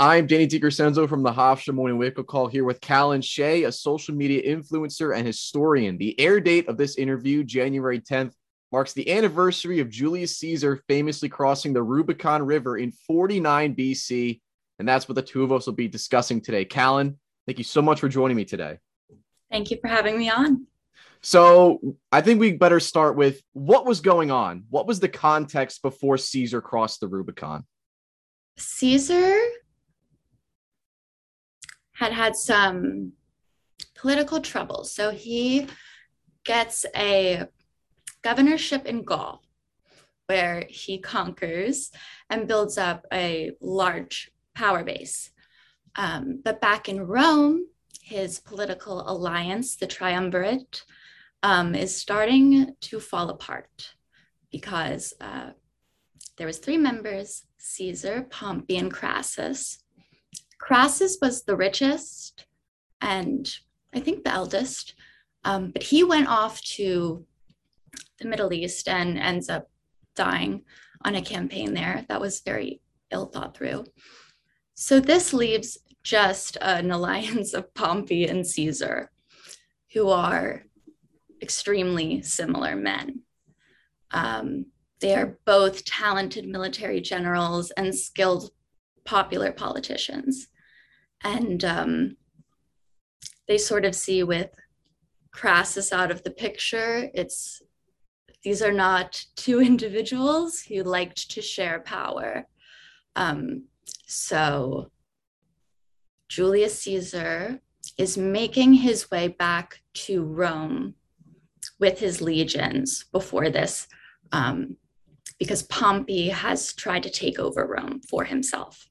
I'm Danny DeCrescenzo from the Hofstra Morning Wake Up Call here with Callan Shea, a social media influencer and historian. The air date of this interview, January 10th, marks the anniversary of Julius Caesar famously crossing the Rubicon River in 49 BC. And that's what the two of us will be discussing today. Callan, thank you so much for joining me today. Thank you for having me on. So I think we better start with what was going on. What was the context before Caesar crossed the Rubicon? Caesar had had some political troubles. So he gets a governorship in Gaul where he conquers and builds up a large power base. Um, but back in Rome, his political alliance, the triumvirate, um, is starting to fall apart because uh, there was three members, Caesar, Pompey, and Crassus, Crassus was the richest and I think the eldest, um, but he went off to the Middle East and ends up dying on a campaign there that was very ill thought through. So this leaves just an alliance of Pompey and Caesar, who are extremely similar men. Um, they are both talented military generals and skilled popular politicians. And um, they sort of see with Crassus out of the picture, it's these are not two individuals who liked to share power. Um, so Julius Caesar is making his way back to Rome with his legions before this, um, because Pompey has tried to take over Rome for himself.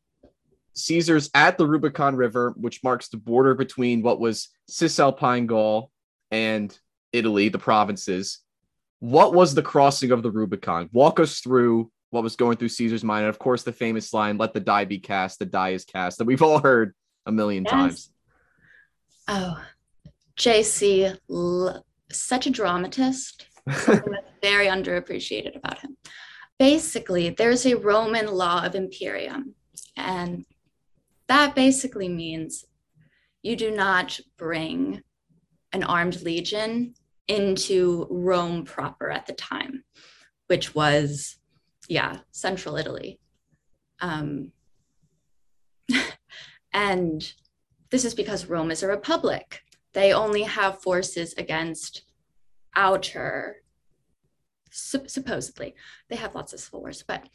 Caesar's at the Rubicon River, which marks the border between what was Cisalpine Gaul and Italy, the provinces. What was the crossing of the Rubicon? Walk us through what was going through Caesar's mind. And of course, the famous line, let the die be cast, the die is cast, that we've all heard a million yes. times. Oh, JC, l- such a dramatist. very underappreciated about him. Basically, there's a Roman law of imperium, and that basically means you do not bring an armed legion into Rome proper at the time, which was, yeah, central Italy. Um, and this is because Rome is a republic. They only have forces against outer, supposedly, they have lots of civil wars, but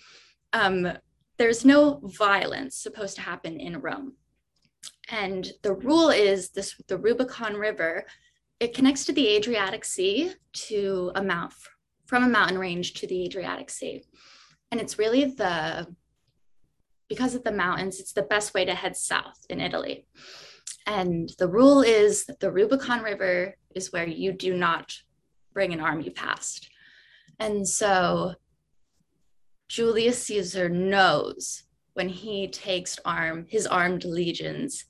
um, there's no violence supposed to happen in Rome. And the rule is this the Rubicon River, it connects to the Adriatic Sea to a mount from a mountain range to the Adriatic Sea. And it's really the because of the mountains, it's the best way to head south in Italy. And the rule is that the Rubicon River is where you do not bring an army past. And so Julius Caesar knows when he takes arm his armed legions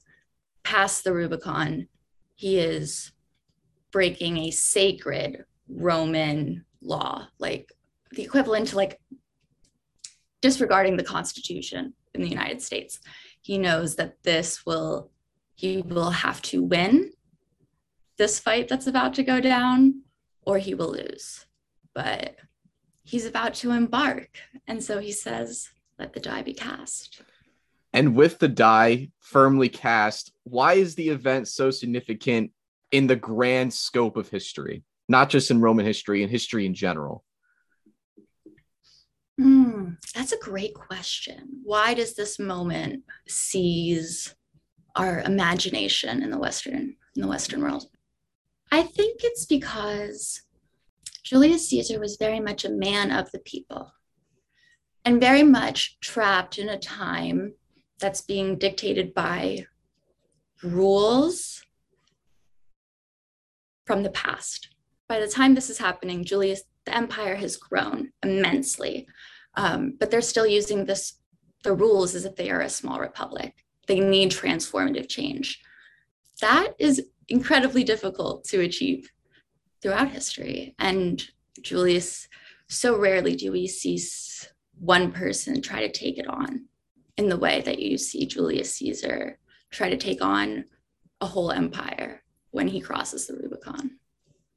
past the Rubicon, he is breaking a sacred Roman law, like the equivalent to like disregarding the Constitution in the United States. He knows that this will he will have to win this fight that's about to go down, or he will lose. But he's about to embark. And so he says, let the die be cast. And with the die firmly cast, why is the event so significant in the grand scope of history, not just in Roman history and history in general? Mm, that's a great question. Why does this moment seize our imagination in the Western in the Western world? I think it's because Julius Caesar was very much a man of the people and very much trapped in a time that's being dictated by rules from the past. By the time this is happening, Julius, the empire has grown immensely, um, but they're still using this the rules as if they are a small republic. They need transformative change. That is incredibly difficult to achieve throughout history. And Julius, so rarely do we see one person try to take it on. in the way that you see Julius Caesar try to take on a whole empire when he crosses the Rubicon.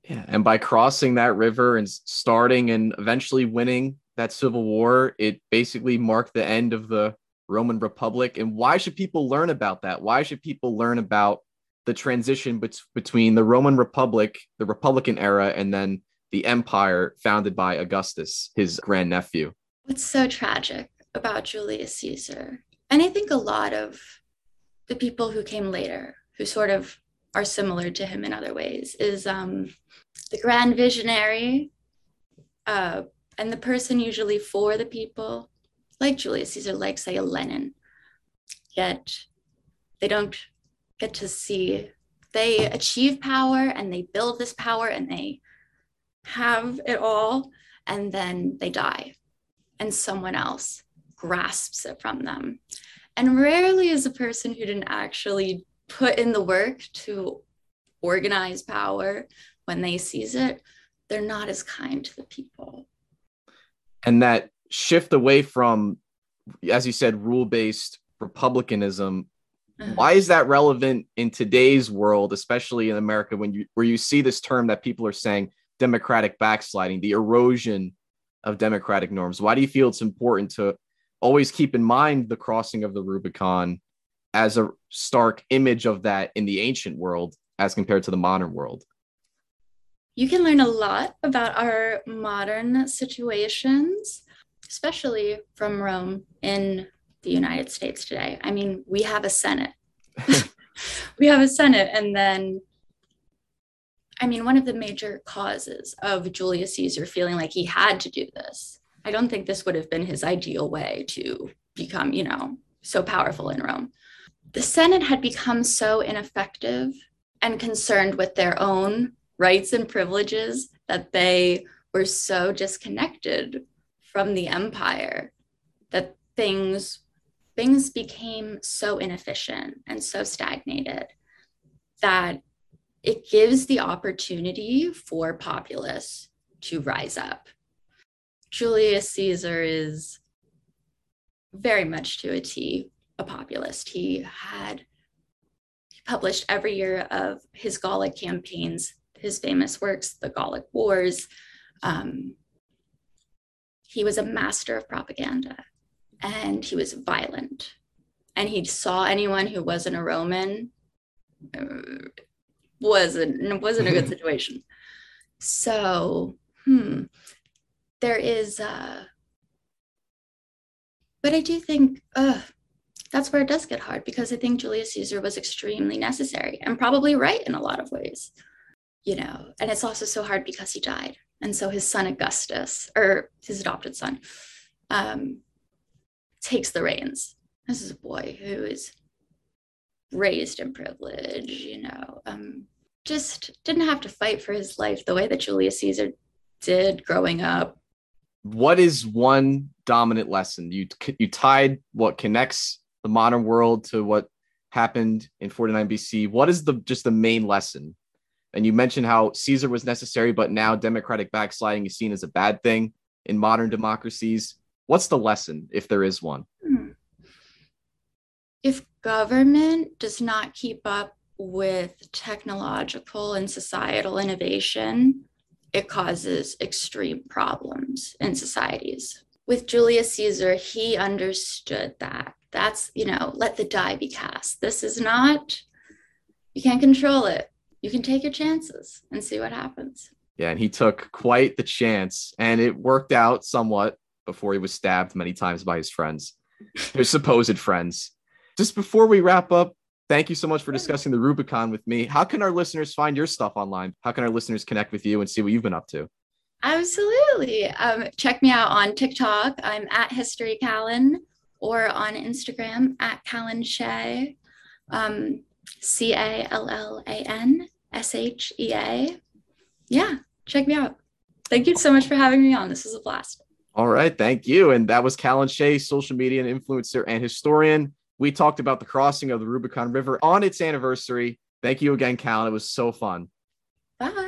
Yeah, and by crossing that river and starting and eventually winning that civil war, it basically marked the end of the Roman Republic. And why should people learn about that? Why should people learn about the transition bet- between the Roman Republic, the Republican era, and then the empire founded by Augustus, his grandnephew? What's so tragic about Julius Caesar, and I think a lot of the people who came later, who sort of are similar to him in other ways, is um, the grand visionary uh, and the person usually for the people, like Julius Caesar, like, say, a Lenin. Yet they don't get to see, they achieve power and they build this power and they have it all, and then they die, and someone else grasps it from them. And rarely is a person who didn't actually put in the work to organize power when they seize it, they're not as kind to the people. And that shift away from, as you said, rule based republicanism. Uh-huh. Why is that relevant in today's world, especially in America, when you where you see this term that people are saying democratic backsliding, the erosion of democratic norms? Why do you feel it's important to always keep in mind the crossing of the Rubicon as a stark image of that in the ancient world as compared to the modern world? You can learn a lot about our modern situations, especially from Rome in the United States today. I mean, we have a Senate. we have a Senate, and then I mean, one of the major causes of Julius Caesar feeling like he had to do this I don't think this would have been his ideal way to become, you know, so powerful in Rome. The Senate had become so ineffective and concerned with their own rights and privileges that they were so disconnected from the empire that things things became so inefficient and so stagnated that it gives the opportunity for populace to rise up Julius Caesar is very much to a T a populist. He had he published every year of his Gallic campaigns, his famous works, the Gallic Wars. Um, he was a master of propaganda and he was violent. And he saw anyone who wasn't a Roman uh, wasn't wasn't a good situation. So, hmm, there is uh but i do think uh that's where it does get hard because i think julius caesar was extremely necessary and probably right in a lot of ways you know and it's also so hard because he died and so his son augustus or his adopted son um takes the reins this is a boy who is raised in privilege you know um just didn't have to fight for his life the way that julius caesar did growing up what is one dominant lesson you you tied what connects the modern world to what happened in 49 BC? What is the just the main lesson? And you mentioned how Caesar was necessary, but now democratic backsliding is seen as a bad thing in modern democracies. What's the lesson, if there is one? Hmm. If government does not keep up with technological and societal innovation, it causes extreme problems in societies. With Julius Caesar, he understood that. That's, you know, let the die be cast. This is not, you can't control it. You can take your chances and see what happens. Yeah, and he took quite the chance, and it worked out somewhat before he was stabbed many times by his friends, his supposed friends. Just before we wrap up, Thank you so much for discussing the Rubicon with me. How can our listeners find your stuff online? How can our listeners connect with you and see what you've been up to? Absolutely. Um, check me out on TikTok. I'm at History Callan or on Instagram at Callan Shea, um, C A L L A N S H E A. Yeah, check me out. Thank you so much for having me on. This was a blast. All right. Thank you. And that was Callan Shea, social media and influencer and historian. We talked about the crossing of the Rubicon River on its anniversary. Thank you again, Callan. It was so fun. Bye.